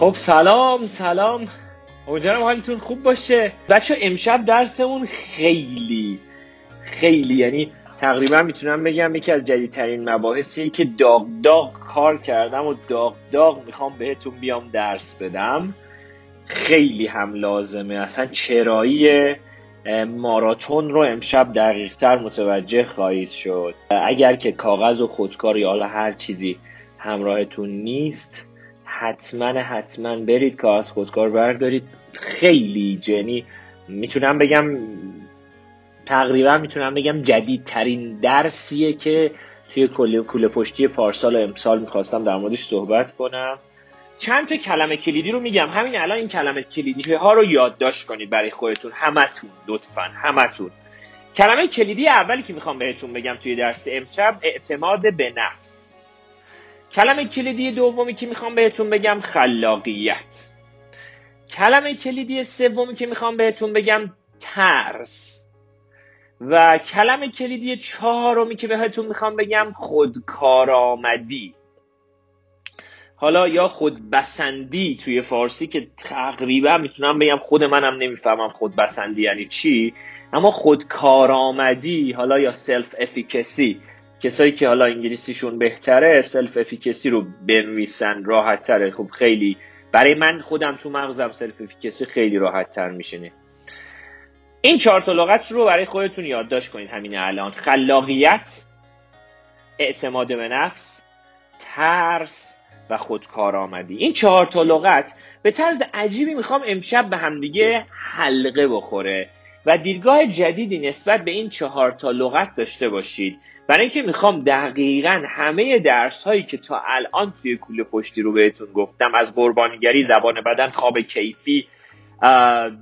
خب سلام سلام. امیدوارم حالتون خوب باشه. بچه امشب درسمون خیلی خیلی یعنی تقریبا می‌تونم بگم یکی از جدیدترین مباحثی که داغ داغ کار کردم و داغ داغ می‌خوام بهتون بیام درس بدم. خیلی هم لازمه. اصلا چرایی ماراتون رو امشب دقیقتر متوجه خواهید شد. اگر که کاغذ و خودکار یا هر چیزی همراهتون نیست حتما حتما برید کاغذ خودکار بردارید. خیلی جنی. می‌تونم بگم تقریبا می‌تونم بگم جدیدترین درسیه که توی کوله پشتی پارسال و امسال می‌خواستم در موردش صحبت کنم. چند تا کلمه کلیدی رو میگم. همین الان این کلمه کلیدی ها رو یادداشت کنید برای خودتون. همتون لطفا همتون. کلمه کلیدی اولی که می‌خوام بهتون بگم توی درس امشب اعتماد به نفس. کلمه کلیدی دومی که می‌خوام بهتون بگم خلاقیت. کلمه کلیدی سومی که می‌خوام بهتون بگم ترس. و کلمه کلیدی چهارمی که بهتون می‌خوام بگم خودکارآمدی. حالا یا خودبسندی توی فارسی که تقریبا می‌تونم بگم خود منم نمی‌فهمم خودبسندی یعنی چی؟ اما خودکارآمدی حالا یا self-efficacy کسایی که حالا انگلیسیشون بهتره self-efficacy رو بنویسن راحت تره. خب خیلی برای من خودم تو مغزم سلف افیکسی خیلی راحت تر میشینه. این چهار تا لغت رو برای خودتون یادداشت کنید همین الان. خلاقیت اعتماد به نفس ترس و خودکارآمدی. این چهار تا لغت به طرز عجیبی می‌خوام امشب به همدیگه حلقه بخوره. و دیدگاه جدیدی نسبت به این چهار تا لغت داشته باشید. برای اینکه می‌خوام دقیقا همه درس هایی که تا الان توی کوله پشتی رو بهتون گفتم از قربانیگری زبان بدن خواب کیفی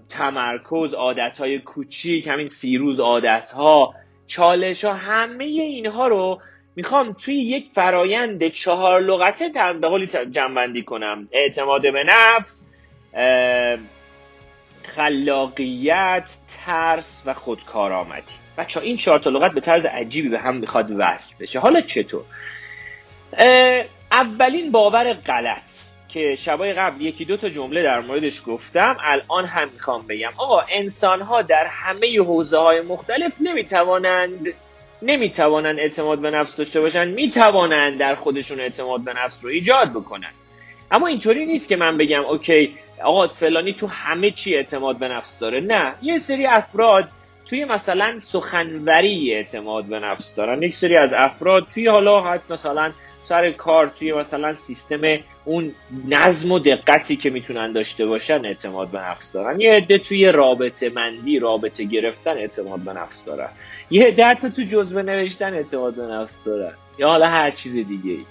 تمرکز عادت های کوچیک همین سیروز عادت ها چالش ها همه اینها رو می‌خوام توی یک فرایند چهار لغته قولی جنبندی کنم. اعتماد به نفس خلاقیت ترس و خودکارآمدی. بچه این چهار تا لغت به طرز عجیبی به هم می‌خواد وصل بشه. حالا چطور؟ اولین باور غلط که شبای قبل یکی دو تا جمله در موردش گفتم الان هم می‌خوام بگم. آقا انسان ها در همه حوزه های مختلف نمی‌توانند نمی‌توانند اعتماد به نفس داشته باشن می‌توانند در خودشون اعتماد به نفس رو ایجاد بکنن اما اینطوری نیست که من بگم اوکی آقا فلانی تو همه چی اعتماد به نفس داره. نه یه سری افراد توی مثلا سخنوری اعتماد به نفس دارن. یک سری از افراد توی حالا حتی مثلا سر کار توی مثلا سیستم اون نظم و دقتی که می‌تونن داشته باشن اعتماد به نفس دارن. یه عده توی رابطه مندی رابطه گرفتن اعتماد به نفس دارن. یه عده تو جزبه نوشتن اعتماد به نفس دارن. یا حالا هر چیز دیگه ای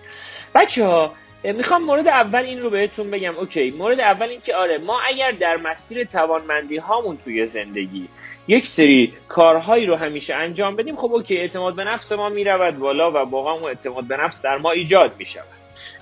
بچه ها می‌خوام مورد اول این رو بهتون بگم. okay مورد اول این که آره ما اگر در مسیر توانمندی هامون توی زندگی یک سری کارهایی رو همیشه انجام بدیم خب okay اعتماد به نفس ما می‌رود بالا و واقعا اون اعتماد به نفس در ما ایجاد می‌شود.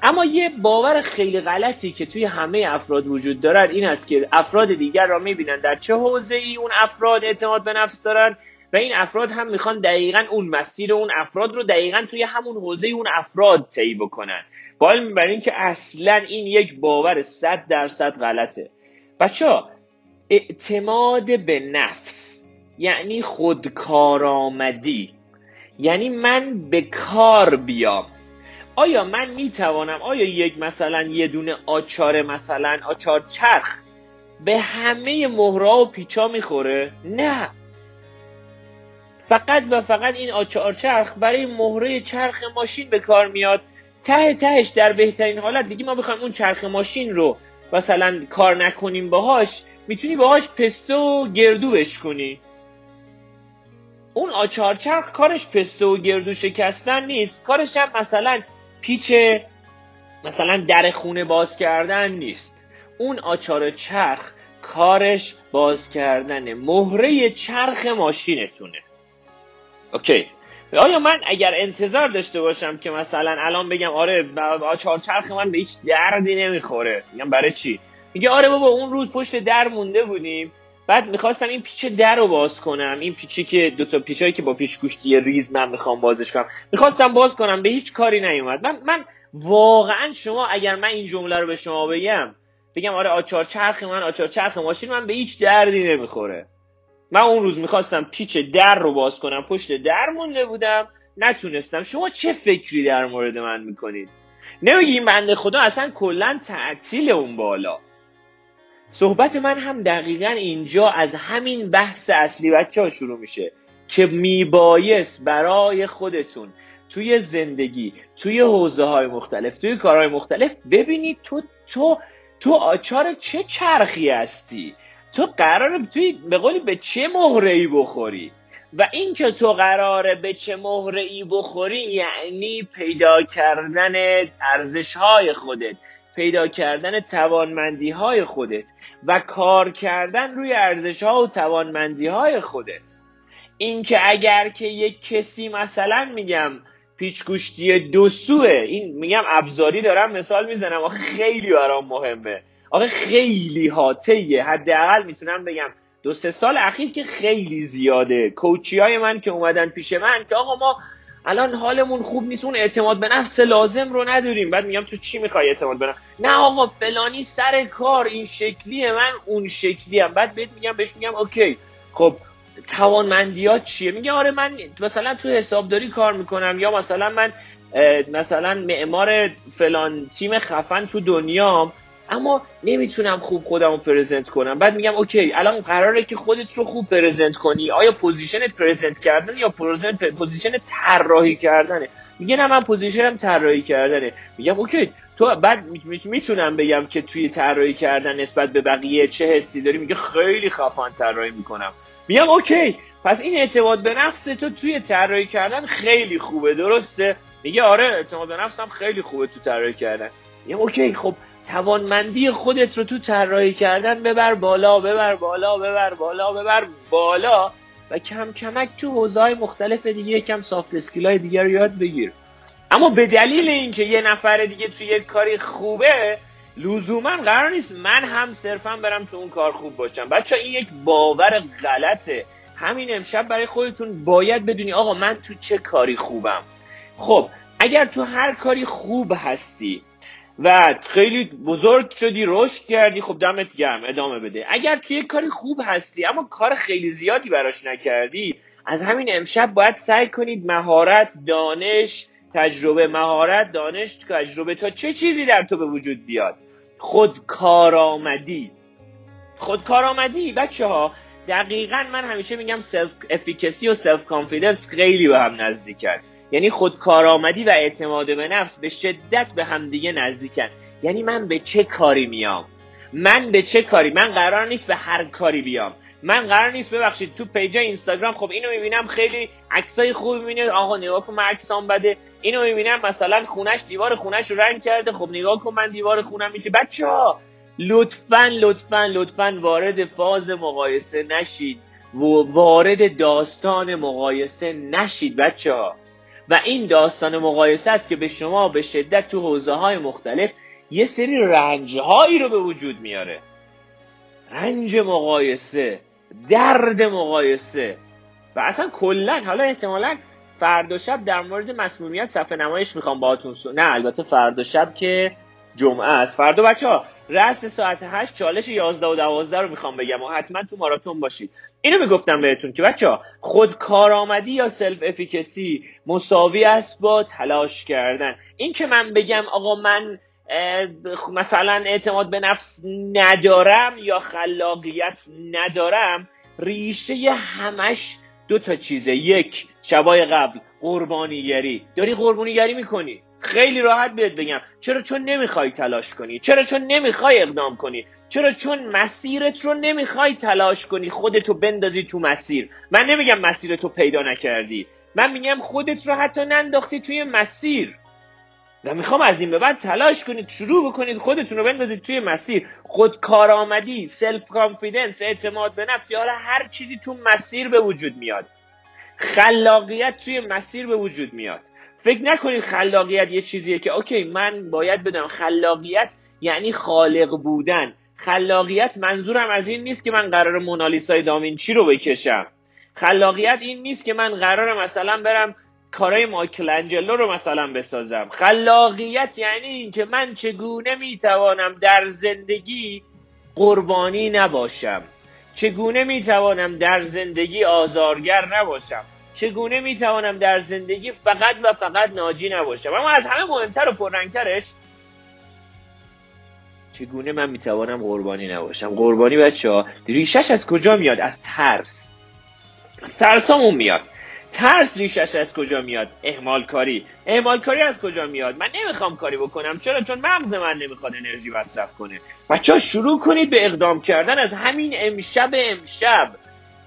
اما یه باور خیلی غلطی که توی همه افراد وجود دارد این است که افراد دیگر را می‌بینن در چه حوزه ای اون افراد اعتماد به نفس دارن و این افراد هم می‌خوان دقیقا اون مسیر اون افراد رو دقیقا توی همون حوزه اون افراد طی بکنن. با علم بر این که اصلا این یک باور صد درصد غلطه. بچه اعتماد به نفس یعنی خودکارآمدی یعنی من به کار بیام. آیا من می‌توانم آیا یک مثلا یه دونه آچار مثلا آچار چرخ به همه مهرا و پیچا می‌خوره؟ نه. فقط و فقط این آچار چرخ برای مهره چرخ ماشین به کار میاد. ته تهش در بهترین حالت. دیگه ما بخوایم اون چرخ ماشین رو مثلا کار نکنیم باهاش می‌تونی باهاش پسته و گردو بشکنی. اون آچار چرخ کارش پسته و گردو شکستن نیست. کارش هم مثلا پیچ مثلا در خونه باز کردن نیست. اون آچار چرخ کارش باز کردن مهره چرخ ماشینتونه. اوکی. آیا من اگر انتظار داشته باشم که مثلا الان بگم آره آچار چرخ من به هیچ دردی نمی‌خوره. میگم برای چی؟ میگه آره بابا اون روز پشت در مونده بودیم. بعد می‌خواستم این پیچ در رو باز کنم. این پیچی که دو تا پیچایی که با پیش گوشتی ریز من می‌خوام بازش کنم. می‌خواستم باز کنم به هیچ کاری نیومد. من من واقعا شما اگر من این جمله رو به شما بگم بگم آره آچار چرخ من آچار چرخ ماشین من به هیچ دردی نمی‌خوره. من اون روز می‌خواستم پیچ در رو باز کنم پشت در مونده بودم نتونستم. شما چه فکری در مورد من می‌کنید؟ نمیگی بنده خدا اصلا کلا تعطیل اون بالا. صحبت من هم دقیقا اینجا از همین بحث اصلی بچه ها شروع میشه که میبایست برای خودتون توی زندگی توی حوزه های مختلف توی کارهای مختلف ببینید تو تو تو آچار چه چرخی هستی؟ تو قراره توی به قولی به چه مهره ای بخوری؟ و اینکه تو قراره به چه مهره ای بخوری یعنی پیدا کردن ارزش های خودت پیدا کردن توانمندی های خودت و کار کردن روی ارزش ها و توانمندی های خودت. اینکه اگر که یک کسی مثلا میگم پیچگوشتی دو سوه این میگم ابزاری دارم مثال می‌زنم آخه خیلی برام مهمه. آخه خیلی هاتیه حداقل می‌تونم بگم دو سه سال اخیر که خیلی زیاده. کوچی های من که اومدن پیش من که آقا ما الان حالمون خوب نیست اون اعتماد به نفس لازم رو نداریم. بعد میگم تو چی می‌خوای اعتماد به نه آقا فلانی سر کار این شکلیه من اون شکلی هم بعد بهت میگم بهش میگم okay. خب توانمندیات چیه؟ میگه آره من مثلا تو حسابداری کار می‌کنم یا مثلا من مثلا معمار فلان تیم خفن تو دنیام اما نمی‌تونم خوب خودم رو present کنم. بعد میگم okay الان قراره که خودت رو خوب present کنی. آیا position present کردن یا position طراحی کردنه؟ میگه نه من position م طراحی کردنه. میگم okay تو بعد می‌تونم بگم که توی طراحی کردن نسبت به بقیه چه حسی داری؟ میگه خیلی خفن طراحی می‌کنم. میگم okay پس این اعتماد به نفس تو توی طراحی کردن خیلی خوبه درسته؟ میگه آره اعتماد به نفسم خیلی خوبه تو طراحی کردن. میگم okay خب توانمندی خودت رو تو طراحی کردن ببر بالا ببر بالا ببر بالا ببر بالا و کم کمک تو حوزه های مختلف دیگه کم سافت اسکیل های دیگه رو یاد بگیر. اما به دلیل اینکه یه نفر دیگه تو یک کاری خوبه لزوما قرار نیست من هم صرفا برم تو اون کار خوب باشم. بچه این یک باور غلطه. همین امشب برای خودتون باید بدونی آقا من تو چه کاری خوبم. خب اگر تو هر کاری خوب هستی و خیلی بزرگ شدی رشد کردی خب دمت گرم ادامه بده. اگر توی کاری خوب هستی اما کار خیلی زیادی براش نکردی از همین امشب باید سعی کنید مهارت دانش تجربه. مهارت دانش تجربه. تا چه چیزی در تو به وجود بیاد؟ خود کارآمدی خود کارآمدی بچه ها دقیقا من همیشه میگم self-efficacy و self-confidence خیلی به هم نزدیکن. یعنی خود کارآمدی و اعتماد به نفس به شدت به همدیگه نزدیکن. یعنی من به چه کاری میام؟ من به چه کاری؟ من قرار نیست به هر کاری بیام. من قرار نیست ببخشید تو پیج اینستاگرام خب اینو می‌بینم خیلی عکسای خوب می‌بینه. آقا نگاه کن من عکسام بده. اینو می‌بینم مثلا خونش دیوار خونش رو رنگ کرده. خب نگاه کن من دیوار خونم میشه. بچه ها لطفا لطفا لطفا وارد فاز مقایسه نشید. و وارد داستان مقایسه نشید بچه ها و این داستان مقایسه است که به شما به شدت تو حوزه های مختلف یه سری رنج هایی رو به وجود میاره. رنج مقایسه درد مقایسه و اصلا کلا حالا احتمالا فردا شب در مورد مسمومیت صفحه نمایش می‌خوام باهاتون نه البته فردا شب که جمعه است. فردا بچه ها رأس ساعت 8 چالش 11 و 12 رو می‌خوام بگم و حتما تو ماراتون باشید اینو می‌گفتم بهتون که بچه خود کارآمدی یا سلف افیکسی مساوی است با تلاش کردن. این که من بگم آقا من مثلا اعتماد به نفس ندارم یا خلاقیت ندارم ریشه همش دو تا چیزه. یک شبای قبل قربانیگری. داری قربانیگری می‌کنی. خیلی راحت بهت بگم چرا چون نمی‌خوای تلاش کنی؟ چرا چون نمی‌خوای اقدام کنی؟ چرا چون مسیرت رو نمی‌خوای تلاش کنی؟ خودتو بندازی تو مسیر. من نمیگم مسیرتو پیدا نکردی. من میگم خودت رو حتی ننداختی توی مسیر. و می‌خوام از این به بعد تلاش کنید شروع بکنید خودتون رو بندازید توی مسیر. خود کارآمدی self confidence اعتماد به نفس یا هر چیزی تو مسیر به وجود میاد. خلاقیت توی مسیر به وجود میاد. فکر نکنید خلاقیت یه چیزیه که okay من باید بدم خلاقیت یعنی خالق بودن. خلاقیت منظورم از این نیست که من قرار مونالیسای داوینچی رو بکشم. خلاقیت این نیست که من قرار مثلا برم کارای مایکل انجلو رو مثلا بسازم. خلاقیت یعنی اینکه من چگونه می‌توانم در زندگی قربانی نباشم. چگونه می‌توانم در زندگی آزارگر نباشم؟ چگونه می‌توانم در زندگی فقط و فقط ناجی نباشم؟ اما از همه مهمتر و پررنگترش چگونه من می‌توانم قربانی نباشم؟ قربانی بچه ها ریشش از کجا میاد؟ از ترس. از ترسامون میاد. ترس ریشش از کجا میاد؟ اهمال کاری اهمال کاری از کجا میاد؟ من نمی‌خوام کاری بکنم. چرا؟ چون مغز من نمی‌خواد انرژی مصرف کنه. بچه ها شروع کنید به اقدام کردن از همین امشب امشب.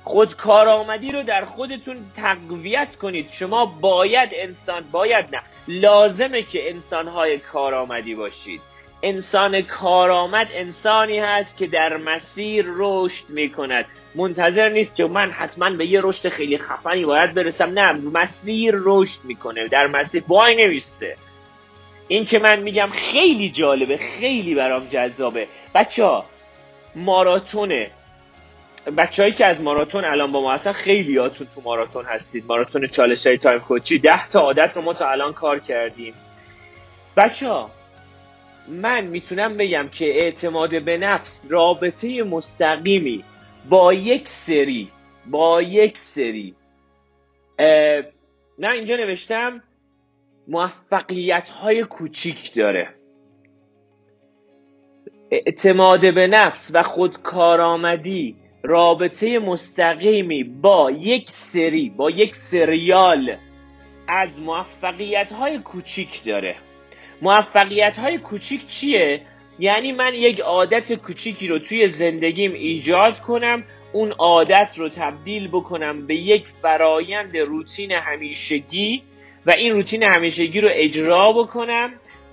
خود کارآمدی رو در خودتون تقویت کنید. شما باید انسان باید نه. لازمه که انسانهای کارآمدی باشید. انسان کارآمد انسانی هست که در مسیر رشد می کند منتظر نیست که من حتما به یه رشد خیلی خفنی باید برسم. نه مسیر رشد می‌کنه. در مسیر وای نمیسته این که من میگم خیلی جالبه خیلی برام جذابه. بچه ها ماراتونه. بچههایی که از ماراتون الان با ما هستن خیلی یادتون تو ماراتون هستید. ماراتون چالش های تایم کوچی. ده تا عادت رو ما تا الان کار کردیم. بچه ها من می‌تونم بگم که اعتماد به نفس رابطه مستقیمی با یک سری با یک سری نه اینجا نوشتم موفقیت های کوچیک داره. اعتماد به نفس و خودکارآمدی رابطه مستقیمی با یک سری با یک سریال از موفقیت های کوچیک داره. موفقیت های کوچیک چیه؟ یعنی من یک عادت کوچیکی رو توی زندگیم ایجاد کنم اون عادت رو تبدیل بکنم به یک فرایند روتین همیشگی و این روتین همیشگی رو اجرا بکنم.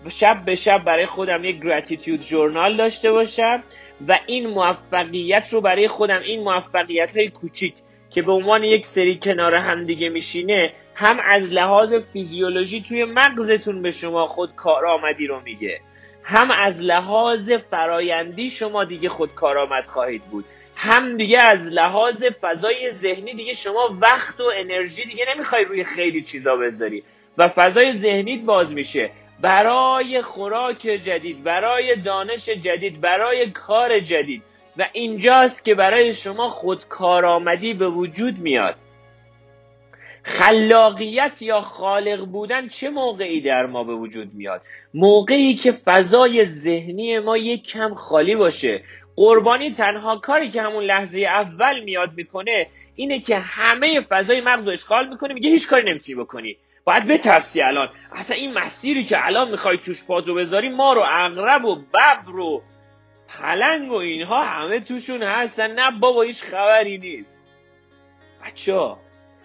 شب به شب برای خودم یک گراتیتیود جورنال داشته باشم. و این موفقیت رو برای خودم این موفقیت های کوچیک که به عنوان یک سری کنار هم دیگه میشینه هم از لحاظ فیزیولوژی توی مغزتون به شما خود کارآمدی رو میگه. هم از لحاظ فرایندی شما دیگه خود کارآمد خواهید بود. هم دیگه از لحاظ فضای ذهنی دیگه شما وقت و انرژی دیگه نمی‌خوای روی خیلی چیزا بذاری. و فضای ذهنیت باز میشه. برای خوراک جدید برای دانش جدید برای کار جدید. و اینجاست که برای شما خود کارآمدی به وجود میاد. خلاقیت یا خالق بودن چه موقعی در ما به وجود میاد؟ موقعی که فضای ذهنی ما یک کم خالی باشه. قربانی تنها کاری که همون لحظه اول میاد می‌کنه اینه که همه فضای مغز رو اشغال می‌کنه میگه هیچ کاری نمی‌تونی بکنی. باید بترسی الان. اصلا این مسیری که الان می‌خوای توش پاتو بذاری مار و عقرب و ببر و پلنگ و اینها همه توشون هستن. نه بابا هیچ خبری نیست. بچه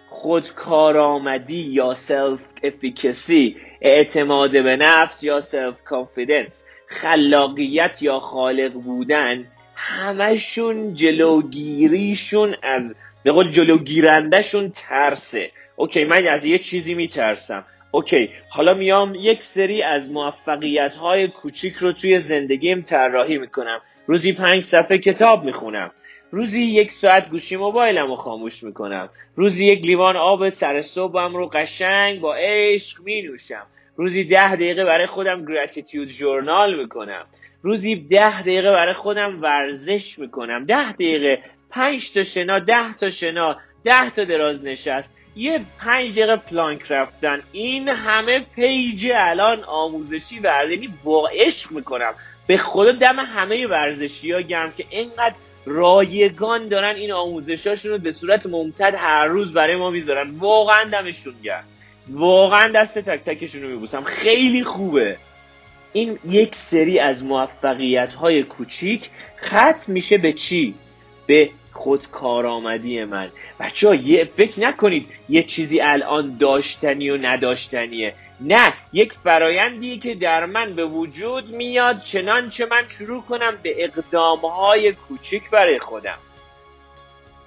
خودکارآمدی یا self efficacy اعتماد به نفس یا self confidence خلاقیت یا خالق بودن همشون جلوگیریشون از به قول جلوگیرندهشون ترسه. okay من از یه چیزی میترسم. okay حالا میام یک سری از موفقیت های کوچیک رو توی زندگیم طراحی می‌کنم. روزی پنج صفحه کتاب می‌خونم. روزی یک ساعت گوشی موبایلم رو خاموش می‌کنم. روزی یک لیوان آب سر صبحم رو قشنگ با عشق مینوشم. روزی ده دقیقه برای خودم gratitude journal می‌کنم. روزی ده دقیقه برای خودم ورزش می‌کنم. ده دقیقه پنج تا شنا ده تا شنا ده تا دراز نشست یه پنج دقیقه پلانک رفتن. این همه پیج الان آموزشی ورزشی با عشق می‌کنم. به خدا دم همه ورزشی ها گرم که اینقدر رایگان دارن این آموزشاشون رو به صورت ممتد هر روز برای ما می‌ذارن. واقعا دمشون گرم. واقعا دست تک تکشون رو میبوسم. خیلی خوبه. این یک سری از موفقیت های کوچیک ختم میشه به چی؟ به خودکارآمدی من. بچه ها یه فکر نکنید یه چیزی الان داشتنی و نداشتنیه. نه یک فرایندی که در من به وجود میاد چنانچه من شروع کنم به اقدامهای کوچیک برای خودم.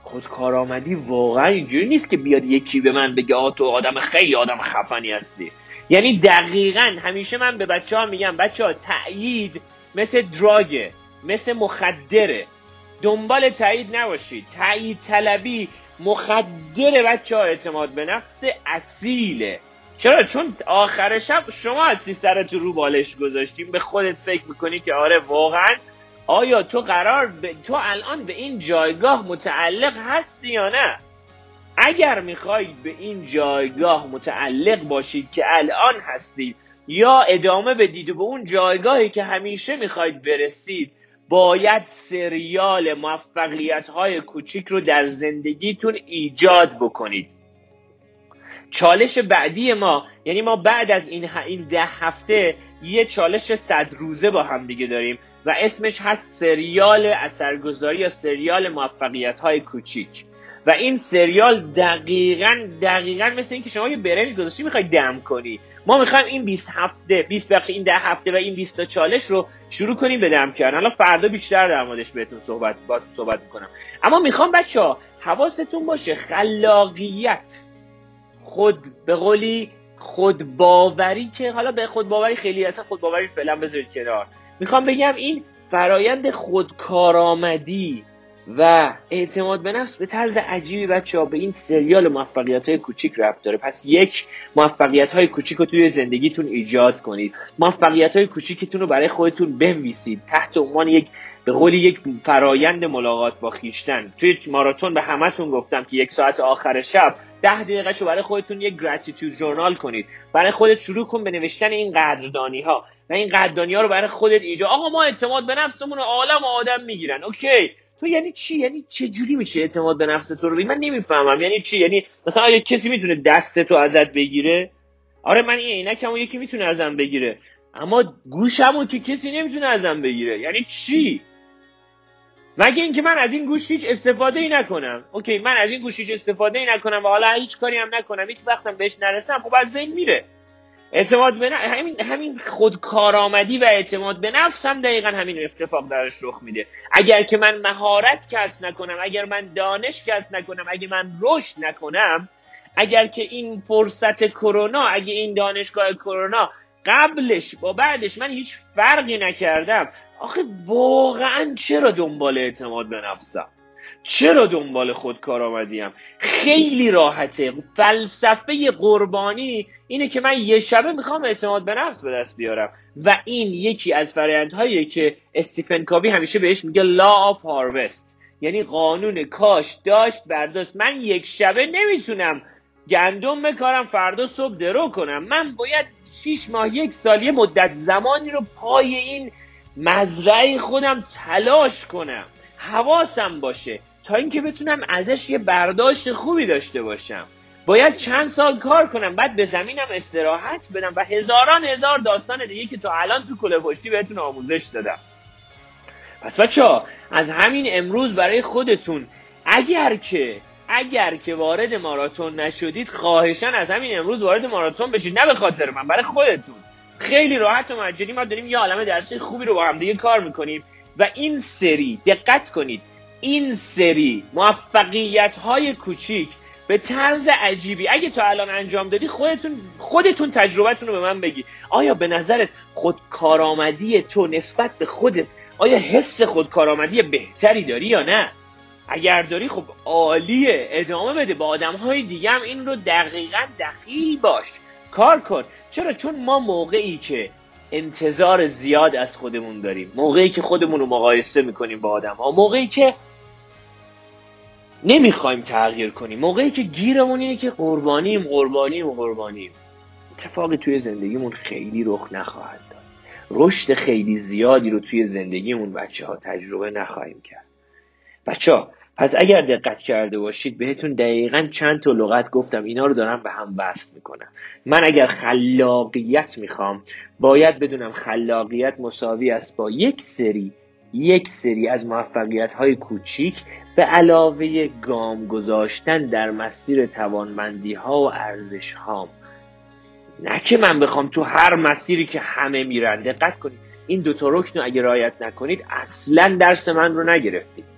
خودکارآمدی واقعا اینجوری نیست که بیاد یکی به من بگه آ تو آدم خیلی آدم خفنی هستی. یعنی دقیقا همیشه من به بچه ها میگم بچه ها تأیید مثل دراگه مثل مخدره. دنبال تایید نباشید. تایید طلبی مخدر بچه ها اعتماد به نفس اصیله. چرا؟ چون آخر شب شما هستی سرت رو بالش گذاشتیم. به خودت فکر می‌کنی که آره واقعا. آیا تو قرار ب... تو الان به این جایگاه متعلق هستی یا نه؟ اگر می‌خواید به این جایگاه متعلق باشید که الان هستید یا ادامه بدید و به اون جایگاهی که همیشه می‌خواید برسید باید سریال موفقیت های کوچیک رو در زندگیتون ایجاد بکنید. چالش بعدی ما یعنی ما بعد از این, این ده هفته یه چالش صد روزه با هم دیگه داریم و اسمش هست سریال اثرگذاری یا سریال موفقیت های کوچیک. و این سریال دقیقا دقیقا مثل اینکه شما یه برنج گذاشتی می‌خوای دم کنی. ما می‌خوایم این 20 هفته 20 بخش این ده هفته و این 20 تا چالش رو شروع کنیم به دم کردن. حالا فردا بیشتر در موردش بهتون صحبت با صحبت می‌کنم. اما می‌خوام بچه ها حواستون باشه خلاقیت. خود به قولی خودباوری که حالا به خودباوری خیلی اصلا خودباوری فعلا بذارید کنار. می‌خوام بگم این فرایند خودکارآمدی. و اعتماد به نفس به طرز عجیبی بچه ها به این سریال موفقیت های کوچیک رفت داره. پس یک موفقیت های کوچیک رو توی زندگیتون ایجاد کنید. موفقیت های کوچیکتون رو برای خودتون بنویسید. تحت عنوان یک به قولی یک فرایند ملاقات با خیشتن. توی ماراتون به همتون گفتم که یک ساعت آخر شب ده دقیقه رو برای خودتون یک گراتیتود جورنال کنید. برای خودت شروع کن به نوشتن این قدردانی ها و این قدردانی ها رو برای خودت ایجاد. آقا ما اعتماد به نفسمون عالم آدم می‌گیرن. okay. تو یعنی چی؟ یعنی چه جوری میشه اعتماد به نفس تو رو من نمی‌فهمم. یعنی چی؟ یعنی مثلا آیا کسی می‌تونه دست تو ازت بگیره؟ آره من این عینکمو یکی می‌تونه ازم بگیره. اما گوشمو که کسی نمی‌تونه ازم بگیره. یعنی چی؟ مگه اینکه من از این گوش هیچ استفاده ای نکنم. okay من از این گوش هیچ استفاده ای نکنم و حالا هیچ کاری هم نکنم. هیچ وقتم بهش نرسم. خب از بین میره. اعتماد به همین همین خودکارآمدی و اعتماد به نفس هم دقیقا همین اتفاق درش رخ میده. اگر که من مهارت کسب نکنم اگر من دانش کسب نکنم اگر من رشد نکنم اگر که این فرصت کرونا اگه این دانشگاه کرونا قبلش با بعدش من هیچ فرقی نکردم آخه واقعا چرا دنبال اعتماد به نفسم؟ چرا دنبال خودکار آمدیم خیلی راحته. فلسفه قربانی اینه که من یه شبه می‌خوام اعتماد به نفس به دست بیارم. و این یکی از فرایندهایی که استیفن کاوی همیشه بهش میگه لا آف هاروست یعنی قانون کاش داشت برداشت. من یک شبه نمی‌تونم گندم بکارم فردا صبح درو کنم. من باید شیش ماه یک سال یه مدت زمانی رو پای این مزرعه خودم تلاش کنم. حواسم باشه. تا اینکه بتونم ازش یه برداشت خوبی داشته باشم. باید چند سال کار کنم بعد به زمینم استراحت بدم و هزاران هزار داستان دیگه که تا الان تو کله پشتی بهتون آموزش دادم. پس بچه ها از همین امروز برای خودتون اگر که اگر که وارد ماراتون نشدید خواهشان از همین امروز وارد ماراتون بشید. نه به خاطر من برای خودتون. خیلی راحت و مجانی ما داریم یه عالم درسی خوبی رو با هم دیگه کار می‌کنیم و این سری دقت کنید. این سری موفقیت های کوچیک به طرز عجیبی. اگه تا الان انجام دادی خودتون خودتون تجربتون رو به من بگی. آیا به نظرت خودکارآمدی تو نسبت به خودت آیا حس خودکارآمدی بهتری داری یا نه؟ اگر داری خب عالیه ادامه بده. با آدم های دیگه هم این رو دقیقا دخیل باش. کار کن. چرا؟ چون ما موقعی که انتظار زیاد از خودمون داریم. موقعی که خودمون رو مقایسه می‌کنیم با آدم ها. موقعی که نمی‌خوایم تغییر کنیم. موقعی که گیرمون اینه که قربانیم قربانیم قربانیم. اتفاقی توی زندگیمون خیلی رخ نخواهد داد. رشد خیلی زیادی رو توی زندگیمون بچه ها تجربه نخواهیم کرد. بچه ها پس اگر دقت کرده باشید بهتون دقیقا چند تا لغت گفتم. اینا رو دارم به هم وصل می‌کنم. من اگر خلاقیت می‌خوام باید بدونم خلاقیت مساوی است با یک سری یک سری از موفقیت های کوچیک به علاوه گام گذاشتن در مسیر توانمندی ها و ارزش ها نه که من بخوام تو هر مسیری که همه میرن. دقت کنید. این دوتا رکن رو اگه رعایت نکنید اصلا درس من رو نگرفتید.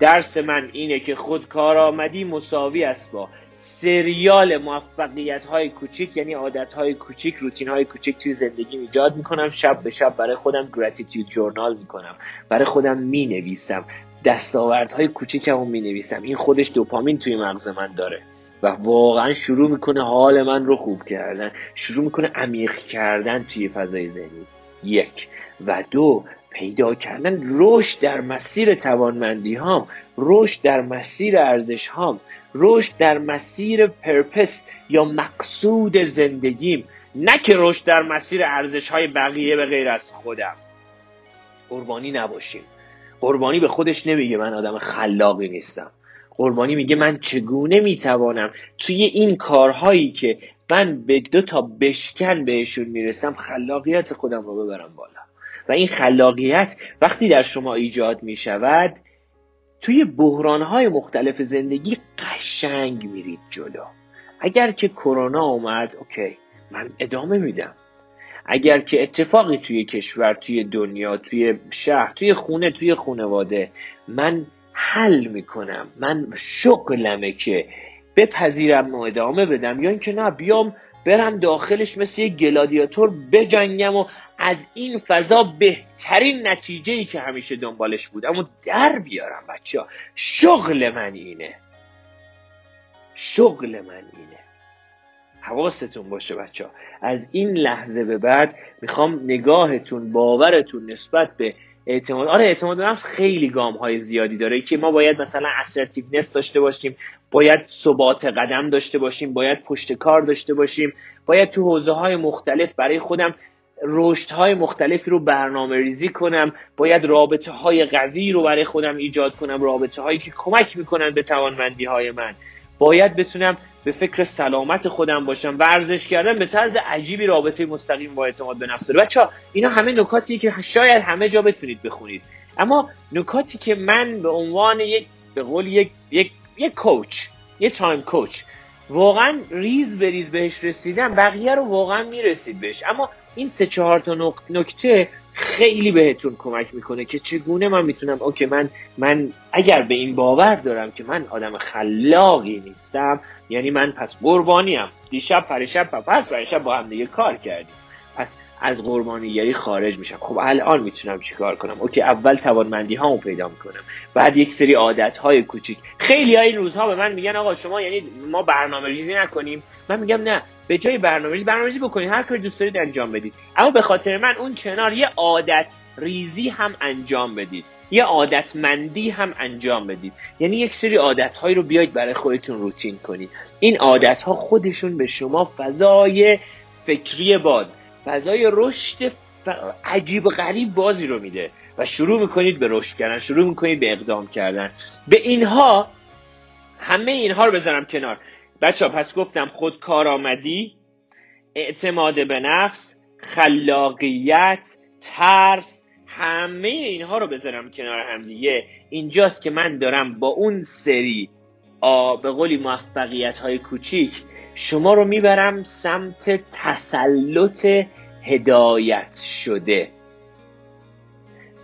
درس من اینه که خود کارآمدی مساوی است با سریال موفقیت های کوچیک یعنی عادت های کوچیک روتین های کوچیک توی زندگی ایجاد می‌کنم. شب به شب برای خودم گراتیتیود جورنال می‌کنم. برای خودم می‌نویسم. دستاوردهای کوچیکمو می نویسم این خودش دوپامین توی مغز من داره. و واقعا شروع می‌کنه حال من رو خوب کردن. شروع می‌کنه عمیق کردن توی فضای ذهنی. یک. و دو پیدا کردن رشد در مسیر توانمندی هام رشد در مسیر ارزش هام رشد در مسیر پرپس یا مقصود زندگیم. نه که رشد در مسیر ارزش های بقیه به غیر از خودم. قربانی نباشیم قربانی به خودش نمیگه من آدم خلاقی نیستم. قربانی میگه من چگونه می‌توانم توی این کارهایی که من به دو تا بشکن بهشون می‌رسم خلاقیت خودم رو ببرم بالا. و این خلاقیت وقتی در شما ایجاد می‌شود توی بحرانهای مختلف زندگی قشنگ میرید جلو. اگر که کرونا اومد اوکی من ادامه میدم. اگر که اتفاقی توی کشور توی دنیا توی شهر توی خونه توی خونواده من حل می‌کنم من شغلمه که بپذیرم و ادامه بدم یا اینکه نه بیام برم داخلش مثل یه گلادیاتور بجنگم و از این فضا بهترین نتیجه ای که همیشه دنبالش بودم و در بیارم بچه ها شغل من اینه. شغل من اینه. حواستون باشه بچه ها. از این لحظه به بعد می‌خوام نگاهتون باورتون نسبت به اعتماد آره اعتماد به نفس خیلی گام های زیادی داره که ما باید مثلا اسرتیونس داشته باشیم باید ثبات قدم داشته باشیم باید پشت کار داشته باشیم باید تو حوزه های مختلف برای خودم رشد های مختلفی رو برنامه ریزی کنم باید رابطه های قوی رو برای خودم ایجاد کنم رابطه هایی که کمک می‌کنن به توانمندی های من. باید بتونم به فکر سلامت خودم باشم ورزش کردن به طرز عجیبی رابطه مستقیم با اعتماد به نفس داره. بچه اینا همه نکاتی که شاید همه جا بتونید بخونید. اما نکاتی که من به عنوان یک به قول یک یک یک coach یه time coach واقعا ریز به ریز بهش رسیدم بقیه رو واقعا می‌رسید بهش. اما این سه چهار تا نکته خیلی بهتون کمک می‌کنه که چگونه من می‌تونم okay من من اگر به این باور دارم که من آدم خلاقی نیستم یعنی من پس قربانیم. دیشب پریشب پس پریشب با هم دیگه کار کردیم. پس از قربانیگری خارج میشم. خب الان می‌تونم چیکار کنم؟ اوکی اول توانمندی هامو پیدا می‌کنم. بعد یک سری عادت های کوچیک. خیلی های این روزها به من میگن آقا شما یعنی ما برنامه ریزی نکنیم. من میگم نه. به جای برنامه‌ریزی برنامه‌ریزی بکنید هر کاری دوست دارید انجام بدید. اما به خاطر من اون کنار یه عادت ریزی هم انجام بدید. یه عادتمندی هم انجام بدید. یعنی یک سری عادت هایی رو بیاید برای خودتون روتین کنید. این عادت ها خودشون به شما فضای فکری باز فضای رشد عجیب و غریب بازی رو میده و شروع می‌کنید به رشد کردن شروع می‌کنید به اقدام کردن. به اینها همه اینها رو بذارم کنار. بچه پس گفتم خود کارآمدی اعتماد به نفس خلاقیت ترس همه اینها رو بذارم کنار هم دیگه. اینجاست که من دارم با اون سری به قولی موفقیت های کوچیک شما رو می‌برم سمت تسلط هدایت شده.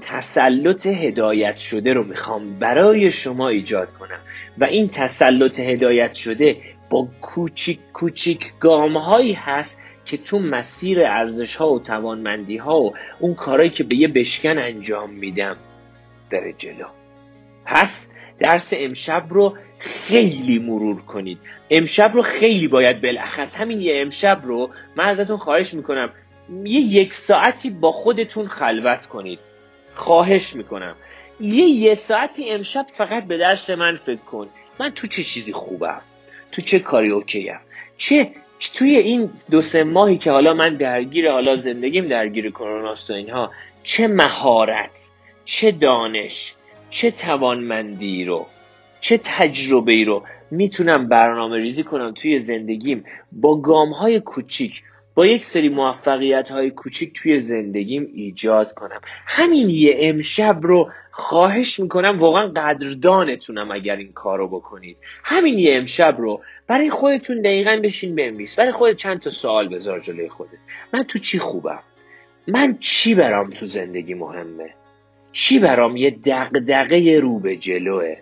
تسلط هدایت شده رو می‌خوام برای شما ایجاد کنم. و این تسلط هدایت شده با کوچیک کوچیک گام هایی هست که تو مسیر ارزش ها و توانمندی ها و اون کارهایی که به یه بشکن انجام میدم بره جلو. پس درس امشب رو خیلی مرور کنید. امشب رو خیلی باید بلخص همین یه امشب رو من ازتون خواهش می‌کنم یه یک ساعتی با خودتون خلوت کنید. خواهش می‌کنم. یه یه ساعتی امشب فقط به درس من فکر کن. من تو چه چیزی خوبم؟ تو چه کاری اوکیم چه توی این دو سه ماهی که حالا من درگیر حالا زندگیم درگیر کروناست و اینها چه مهارت چه دانش چه توانمندی رو چه تجربه ای رو می‌تونم برنامه ریزی کنم توی زندگیم با گام های کوچیک با یک سری موفقیت های کوچیک توی زندگیم ایجاد کنم. همین یه امشب رو خواهش می‌کنم واقعا قدردانتونم اگر این کار رو بکنید. همین یه امشب رو برای خودتون دقیقا بشین بنویس. برای خودت چند تا سوال بذار جلوی خودت. من تو چی خوبم؟ من چی برام تو زندگی مهمه؟ چی برام یه دقدقه رو به جلوه؟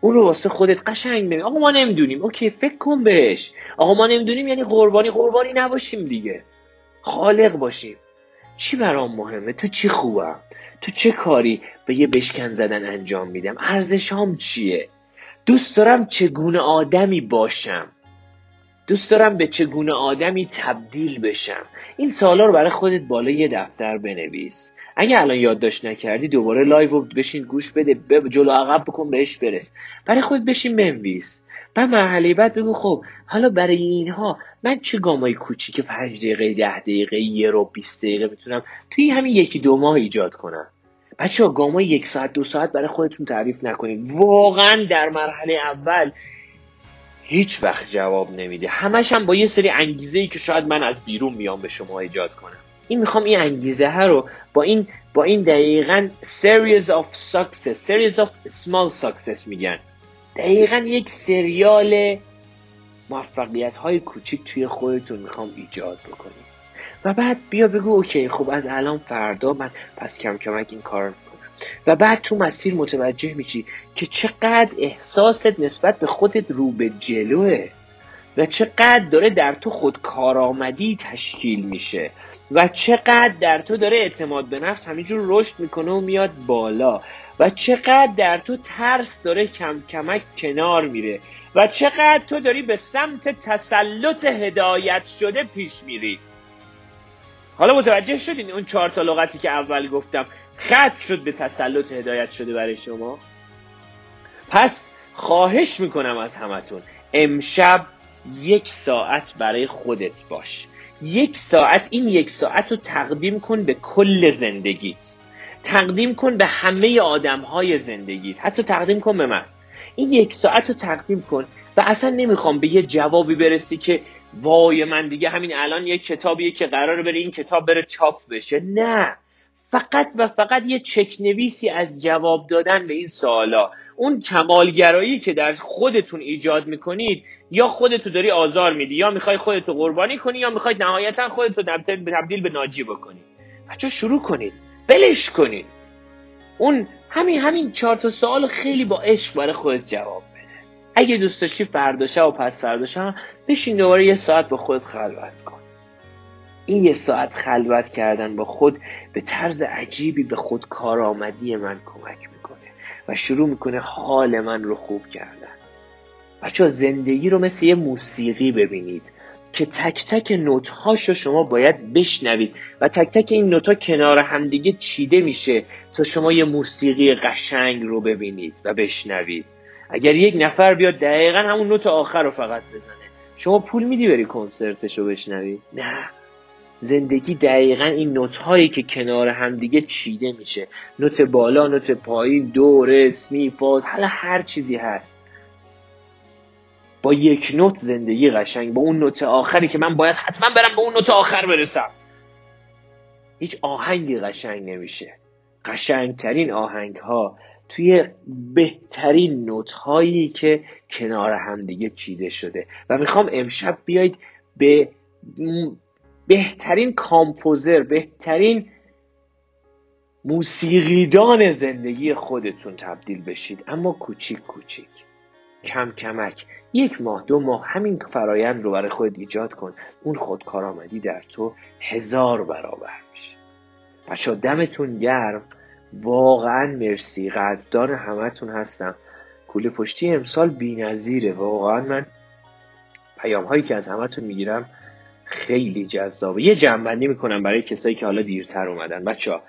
اون رو واسه خودت قشنگ ببین. آقا ما نمی‌دونیم. اوکی فکر کن بهش. آقا ما نمی‌دونیم یعنی قربانی قربانی نباشیم دیگه. خالق باشیم. چی برام مهمه؟ تو چی خوبم؟ تو چه کاری به یه بشکن زدن انجام میدم؟ ارزشام چیه؟ دوست دارم چگونه آدمی باشم؟ دوست دارم به چگونه آدمی تبدیل بشم؟ این سوالا رو برای خودت بالا یه دفتر بنویس. اگه الان یادداشت نکردی دوباره live رو بشین گوش بده جلو عقب بکن بهش برس. برای خود بشین بنویس. بعد مرحله بعد بگو خب حالا برای اینها من چه گامای کوچیک پنج دقیقه ده دقیقه یه رو 20 دقیقه می‌تونم توی همین یکی دو ماه ایجاد کنم. بچه ها گامای یک ساعت دو ساعت برای خودتون تعریف نکنید. واقعا در مرحله اول هیچ وقت جواب نمیده. همش هم با یه سری انگیزه ای که شاید من از بیرون میام به شما ایجاد کنم. این می‌خوام این انگیزه ها رو با این با این دقیقا series of success series of small success میگن. دقیقا یک سریال موفقیت های کوچیک توی خودتون می‌خوام ایجاد بکنید. و بعد بیا بگو اوکی خب از الان فردا من پس کم کمک این کار می‌کنم. و بعد تو مسیر متوجه میشی که چقدر احساست نسبت به خودت رو به جلوه. و چقدر داره در تو خود کارآمدی تشکیل میشه و چقدر در تو داره اعتماد به نفس همینجور رشد می‌کنه و میاد بالا و چقدر در تو ترس داره کم کمک کنار میره و چقدر تو داری به سمت تسلط هدایت شده پیش میری. حالا متوجه شدین اون چهار تا لغتی که اول گفتم؟ خط شد به تسلط هدایت شده برای شما. پس خواهش می‌کنم از همتون امشب یک ساعت برای خودت باش. یک ساعت این یک ساعت رو تقدیم کن به کل زندگیت. تقدیم کن به همه آدم های زندگیت. حتی تقدیم کن به من. این یک ساعت رو تقدیم کن. و اصلا نمی‌خوام به یه جوابی برسی که وای من دیگه همین الان یه کتابیه که قراره بره این کتاب بره چاپ بشه. نه. فقط و فقط یه چک نویسی از جواب دادن به این سوالا. اون کمالگرایی که در خودتون ایجاد می‌کنید یا خودتو داری آزار میدی یا می‌خوای خودتو قربانی کنی یا می‌خوای نهایتا خودتو تبدیل به ناجی بکنی. بچه شروع کنید. بلش کنید. اون همین همین چهار تا سوال خیلی با عشق برای خودت جواب بده. اگه دوست داشتی فرداشه و پس فرداشه بشین دوباره یه ساعت با خودت خلوت کن. این یه ساعت خلوت کردن با خود به طرز عجیبی به خود کارآمدی من کمک می‌کنه و شروع می‌کنه حال من رو خوب کردن. بچه زندگی رو مثل یه موسیقی ببینید که تک تک نوت هاشو شما باید بشنوید و تک تک این نوت ها کنار همدیگه چیده میشه تا شما یه موسیقی قشنگ رو ببینید و بشنوید. اگر یک نفر بیاد دقیقا همون نوت آخر رو فقط بزنه شما پول میدی بری کنسرتش رو بشنوی؟ نه. زندگی دقیقا این نوت هایی که کنار همدیگه چیده میشه. نوت بالا نوت پایین دو رسمی فاز حالا هر چیزی هست. با یک نوت زندگی قشنگ. با اون نوت آخری که من باید حتما برم به اون نوت آخر برسم. هیچ آهنگی قشنگ نمیشه. قشنگترین آهنگ ها توی بهترین نوت هایی که کنار همدیگه چیده شده. و می‌خوام امشب بیاید به بهترین کامپوزر بهترین موسیقیدان زندگی خودتون تبدیل بشید. اما کوچیک کوچیک. کم کمک. یک ماه دو ماه همین فرایند رو برای خود ایجاد کن. اون خودکارآمدی در تو هزار برابر میشه. بچه دمتون گرم. واقعا مرسی. قدردان همتون هستم. کوله پشتی امسال بی نظیره واقعا من پیام هایی که از همتون می‌گیرم خیلی جذابه. یه جنبندی می‌کنم برای کسایی که حالا دیرتر اومدن. بچه ها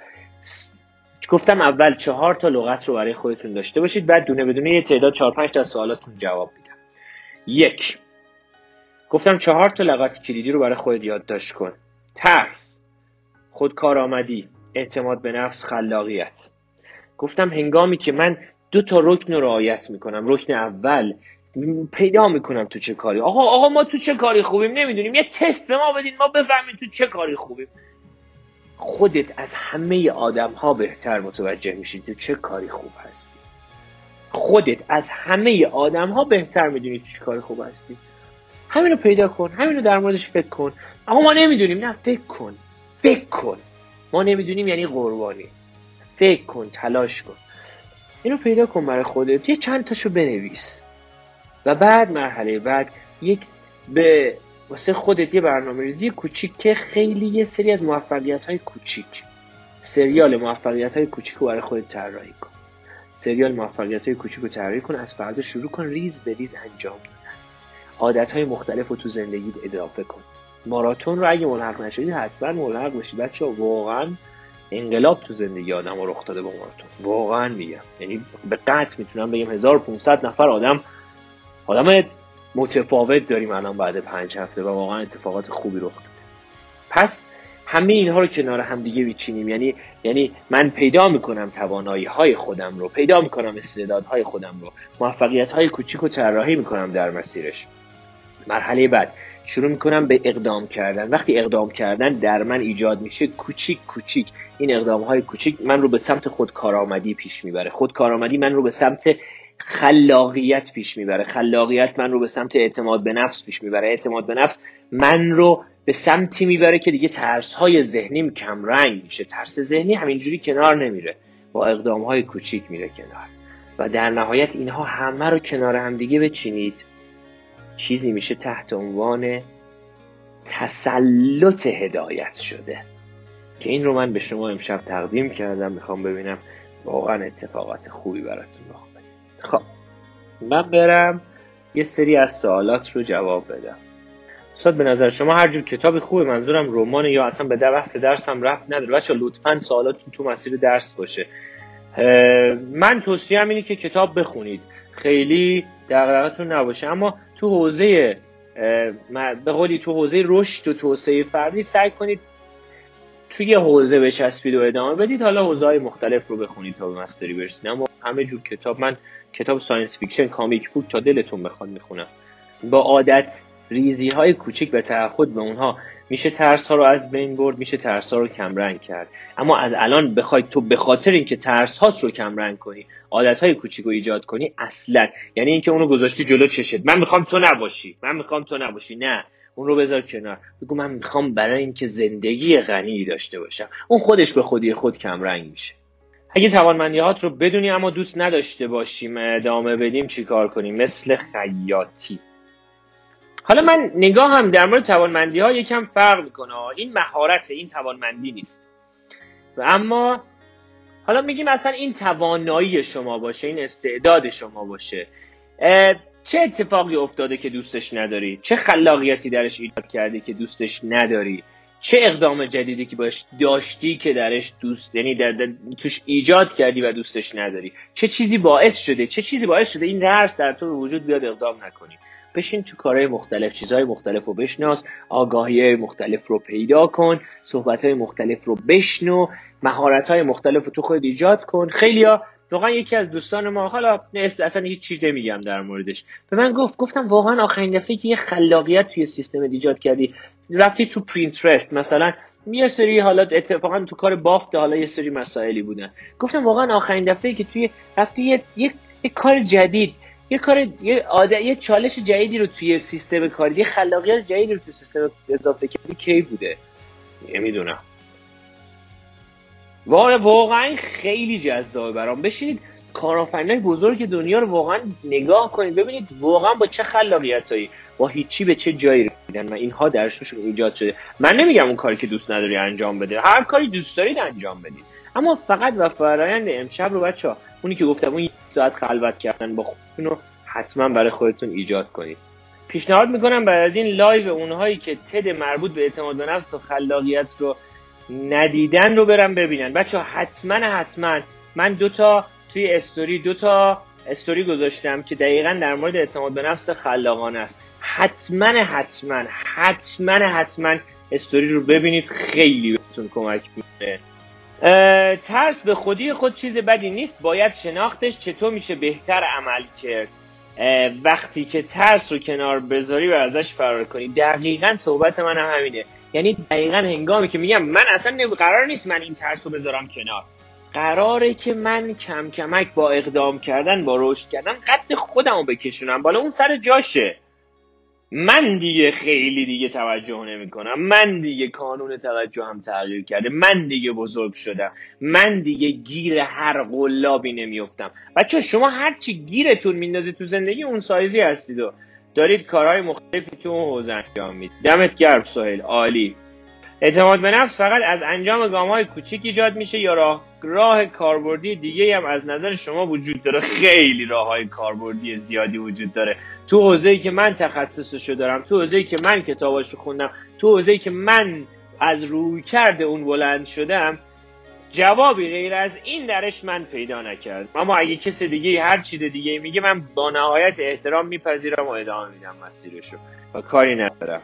گفتم اول چهار تا لغت رو برای خودتون داشته باشید بعد دونه بدونه یه تعداد چهار پنج تا سوالاتون جواب میدم. یک گفتم چهار تا لغت کلیدی رو برای خودت یادداشت کن. ترس خودکارآمدی اعتماد به نفس خلاقیت. گفتم هنگامی که من دو تا رکن رو رعایت می‌کنم رکن اول پیدا می‌کنم تو چه کاری. آقا آقا ما تو چه کاری خوبیم؟ نمی‌دونیم. یه تست به ما بدین ما بفهمیم تو چه کاری خوبیم. خودت از همه آدم ها بهتر متوجه میشید تو چه کاری خوب هستی. خودت از همه آدم ها بهتر می‌دونی تو چه کاری خوب هستی. همین رو پیدا کن همین رو در موردش فکر کن. اما ما نمی‌دونیم. نه فکر کن. فکر کن. ما نمی‌دونیم یعنی قربانی. فکر کن تلاش کن. اینو پیدا کن برای خودت. یه چند تاشو بنویس. و بعد مرحله بعد یک به واسه خودت یه برنامه ریزی کوچیک که خیلی یه سری از موفقیت های کوچیک سریال موفقیت های کوچیک رو برای خودت طراحی کن. سریال موفقیت های کوچیک رو طراحی کن از فردا شروع کن ریز به ریز انجام دادن. عادت های مختلف رو تو زندگیت اضافه کن. ماراتون رو اگه ملحق نشدی حتما ملحق بشی. بچه واقعا انقلاب تو زندگی آدم رخ داده با ماراتون. واقعا میگم. یعنی به قطع می‌تونم بگم 1500 نفر آدم آدم متفاوت داریم الان بعد پنج هفته و واقعا اتفاقات خوبی رخ داده پس همه اینها رو کنار هم دیگه میچینیم یعنی یعنی من پیدا می‌کنم توانایی های خودم رو پیدا می‌کنم استعدادهای خودم رو موفقیت های کوچیک و طراحی می‌کنم در مسیرش. مرحله بعد شروع می‌کنم به اقدام کردن. وقتی اقدام کردن در من ایجاد میشه کوچیک کوچیک. این اقدام های کوچیک من رو به سمت خودکارآمدی پیش می‌بره. خودکارآمدی من رو به سمت خلاقیت پیش می‌بره. خلاقیت من رو به سمت اعتماد به نفس پیش می‌بره. اعتماد به نفس من رو به سمتی می‌بره که دیگه ترس های ذهنیم رنگ میشه. ترس ذهنی همینجوری کنار نمیره. با اقدام های کوچیک میره کنار. و در نهایت اینها همه رو کنار هم دیگه بچینید. چیزی میشه تحت عنوان تسلط هدایت شده. که این رو من به شما امشب تقدیم کردم. می‌خوام ببینم واقعا اتفاقات خوبی براتون رخ خب من برم یه سری از سوالات رو جواب بدم. استاد به نظر شما هر جور کتاب خوبه منظورم رمان یا اصلا به بحث درس هم رفت نداره. بچه لطفا سوالاتتون تو مسیر درس باشه. من توصیه اینه که کتاب بخونید. خیلی دقیقتون نباشه. اما تو حوزه به قولی تو حوزه رشد و توسعه فردی سعی کنید توی حوزه بچسبید و ادامه بدید. حالا حوزه مختلف رو بخونید تا به mastery برسید. اما همه جور کتاب من کتاب science fiction comic book تا دلتون بخواد می‌خونم. با عادت ریزی های کوچیک به تعهد به اونها. میشه ترس ها رو از بین برد میشه ترس ها رو کمرنگ کرد. اما از الان بخوای تو به خاطر اینکه ترس هات رو کمرنگ کنی عادت های کوچیک رو ایجاد کنی اصلا. یعنی اینکه اونو گذاشتی جلو چشت. من می‌خوام تو نباشی. من می‌خوام تو نباشی. نه. اون رو بذار کنار. بگو من می‌خوام برای اینکه زندگی غنی داشته باشم. اون خودش به خودی خود کمرنگ میشه. اگه توانمندیات رو بدونی اما دوست نداشته باشیم ادامه بدیم چیکار کنیم؟ مثل خیاطی. حالا من نگاه هم در مورد توانمندی ها یکم فرق می‌کنه. این مهارت این توانمندی نیست. و اما حالا میگیم اصلا این توانایی شما باشه این استعداد شما باشه. چه اتفاقی افتاده که دوستش نداری؟ چه خلاقیتی درش ایجاد کردی که دوستش نداری؟ چه اقدام جدیدی که باش داشتی که درش دوست یعنی در, در توش ایجاد کردی و دوستش نداری؟ چه چیزی باعث شده؟ چه چیزی باعث شده این درس در تو وجود بیاد اقدام نکنی؟ بشین تو کارهای مختلف چیزهای مختلف رو بشناس آگاهی مختلف رو پیدا کن صحبت های مختلف رو بشنو مهارت های مختلف رو تو خود ایجاد کن. خیلیا واقعا یکی از دوستان ما حالا اصلا هیچ چیز نمیگم در موردش. به من گفت گفتم واقعا آخرین دفعه که یه خلاقیت توی سیستم ایجاد کردی. رفتی تو پرینترست مثلا یه سری حالا اتفاقا تو کار بافت حالا یه سری مسائلی بودن. گفتم واقعا آخرین دفعه که توی رفتی یه, یه،, یه کار جدید یه کار یه عادت یه چالش جدیدی رو توی سیستم کاری یه خلاقیت جدیدی رو توی سیستم اضافه کردی کی بوده؟ نمی‌دونم واقعا خیلی جذابه برام. بشینید کارآفرینای بزرگ دنیا رو واقعا نگاه کنید ببینید واقعا با چه خلاقیتایی با هیچی به چه جایی رسیدن و اینها درشون ایجاد شده. من نمیگم اون کاری که دوست نداری انجام بده هر کاری دوست دارید انجام بدید. اما فقط و فرایند امشب رو بچه ها اونی که گفتم اون یک ساعت خلوت کردن با خودتون رو حتما برای خودتون ایجاد کنید. پیشنهاد می‌کنم بعد از این live اونهایی که TED مربوط به اعتماد به نفس و خلاقیت رو ندیدن رو برن ببینن. بچه حتما حتما من دوتا توی استوری دوتا استوری گذاشتم که دقیقا در مورد اعتماد به نفس خلاقانه است. حتما حتما حتما حتما استوری رو ببینید خیلی بهتون کمک می‌کنه. ترس به خودی خود چیز بدی نیست. باید شناختش چطور میشه بهتر عمل کرد. وقتی که ترس رو کنار بذاری و ازش فرار کنی. دقیقا صحبت من هم همینه. یعنی دقیقا هنگامی که میگم من اصلا قرار نیست من این ترس رو بذارم کنار. قراره که من کم کمک با اقدام کردن با رشد کردن قد خودم رو بکشونم. بالا اون سر جاشه. من دیگه خیلی دیگه توجه نمی کنم من دیگه کانون توجه هم تغییر کرده. من دیگه بزرگ شدم. من دیگه گیر هر قلابی نمیفتم بچه شما هرچی گیرتون میندازید تو زندگی اون سایزی هستید و دارید کارهای مختلفی تو اون حوزه انجام می‌دید. دمت گرم سهیل عالی. اعتماد به نفس فقط از انجام گام های کوچیک ایجاد میشه یا راه راه کاربردی دیگه هم از نظر شما وجود داره؟ خیلی راه های کاربردی زیادی وجود داره. تو حوزه‌ای که من تخصصشو دارم تو حوزه‌ای که من کتاباشو خوندم تو حوزه‌ای که من از روی کرده اون بلند شدم جوابی غیر از این درش من پیدا نکردم اما اگه کسی دیگه هر چیز دیگه میگه من با نهایت احترام میپذیرم و ادامه میدم مسیرشو. و کاری ندارم.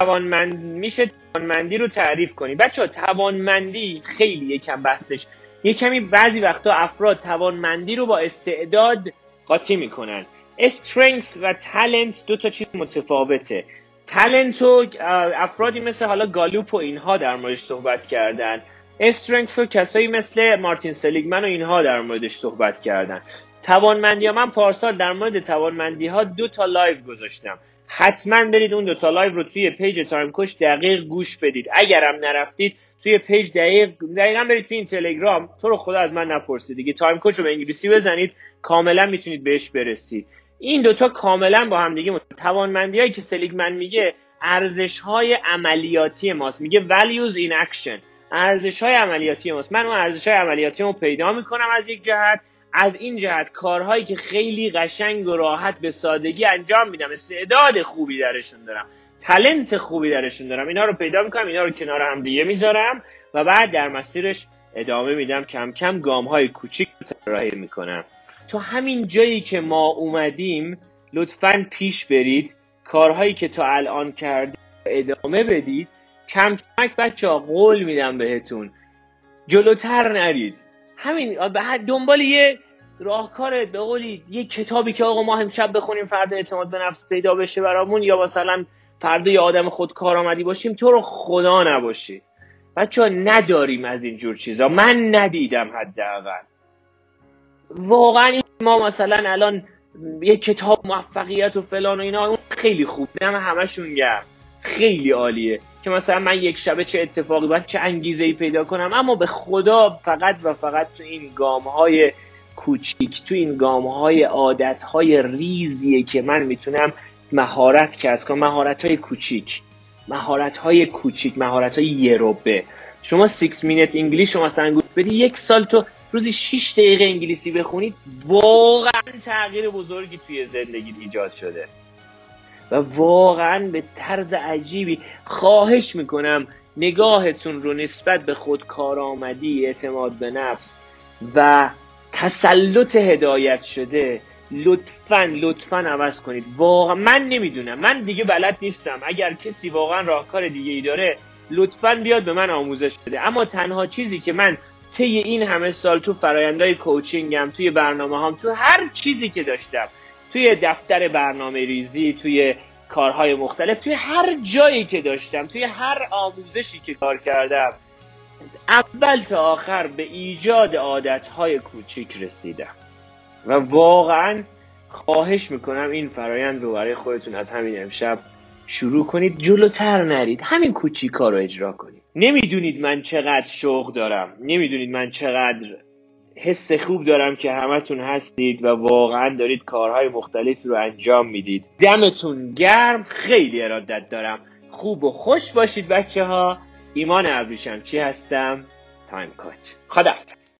توانمند میشه توانمندی رو تعریف کنی. بچه توانمندی خیلی یکم بحثش. یه کمی بعضی وقتا افراد توانمندی رو با استعداد قاطی می‌کنن. استرنگث و تالنت دو تا چیز متفاوته. تالنت و افرادی مثل حالا گالوپ و اینها در موردش صحبت کردن. استرنگث و کسایی مثل مارتین سلیگمن و اینها در موردش صحبت کردن. توانمندی ها من پارسال در مورد توانمندی ها دو تا live گذاشتم. حتما برید اون دوتا live رو توی page Time Coach دقیق گوش بدید. اگرم نرفتید توی page دقیق دقیقا برید توی این تلگرام. تو رو خدا از من نپرسید. دیگه Time Coach رو به انگلیسی بزنید. کاملا می‌تونید بهش برسید. این دوتا کاملا با هم دیگه توانمندی هایی که سلیگمن میگه ارزش های عملیاتی ماست. میگه values in action. ارزش های عملیاتی ماست. من اون ارزش های عملیاتی رو پیدا می‌کنم از یک جهت. از این جهت کارهایی که خیلی قشنگ و راحت به سادگی انجام میدم. استعداد خوبی درشون دارم. تلنت خوبی درشون دارم. اینا رو پیدا می‌کنم اینا رو کنار هم دیگه می‌ذارم و بعد در مسیرش ادامه میدم. کم کم گام های کوچیک رو طراحی می‌کنم. تو همین جایی که ما اومدیم لطفا پیش برید. کارهایی که تا الان کردید ادامه بدید. کم کمک بچه ها قول میدم بهتون. جلوتر نرید. همین دنبال یه راهکار به قولی یه کتابی که آقا ما امشب بخونیم فردا اعتماد به نفس پیدا بشه برامون یا مثلا فردا یه آدم خود آمدی باشیم تو رو خدا نباشی. بچه ها نداریم از این جور چیزا. من ندیدم حداقل. واقعا ما مثلا الان یه کتاب موفقیت و فلان و اینا اون خیلی خوب دم همشون گرم. خیلی عالیه که مثلا من یک شبه چه اتفاقی باید چه انگیزه ای پیدا کنم. اما به خدا فقط و فقط تو این گام های کوچیک تو این گام های عادت های ریزیه که من می‌تونم مهارت کسب کنم. مهارت های کوچیک. مهارت های کوچیک مهارت های یه روبه شما 6 مینت انگلیش شما مثلا گوش بدی یک سال تو روزی 6 دقیقه انگلیسی بخونید واقعا تغییر بزرگی توی زندگی ایجاد شده. و واقعا به طرز عجیبی خواهش می‌کنم نگاهتون رو نسبت به خود کارآمدی اعتماد به نفس و تسلط هدایت شده لطفا لطفا عوض کنید. واقعا من نمی‌دونم. من دیگه بلد نیستم. اگر کسی واقعا راهکار دیگه ای داره لطفا بیاد به من آموزش بده. اما تنها چیزی که من طی این همه سال تو فرایندهای کوچینگم توی برنامه هم تو هر چیزی که داشتم توی دفتر برنامه ریزی توی کارهای مختلف توی هر جایی که داشتم توی هر آموزشی که کار کردم اول تا آخر به ایجاد عادتهای کوچیک رسیدم. و واقعا خواهش می‌کنم این فرایند رو برای خودتون از همین امشب شروع کنید جلوتر نرید همین کوچیکا رو اجرا کنید. نمی‌دونید من چقدر شوق دارم. نمی‌دونید من چقدر حس خوب دارم که همتون هستید و واقعا دارید کارهای مختلفی رو انجام می‌دید. دمتون گرم خیلی ارادت دارم. خوب و خوش باشید بچه ها ایمان ابریشم چی هستم؟ تایم کوچ خدا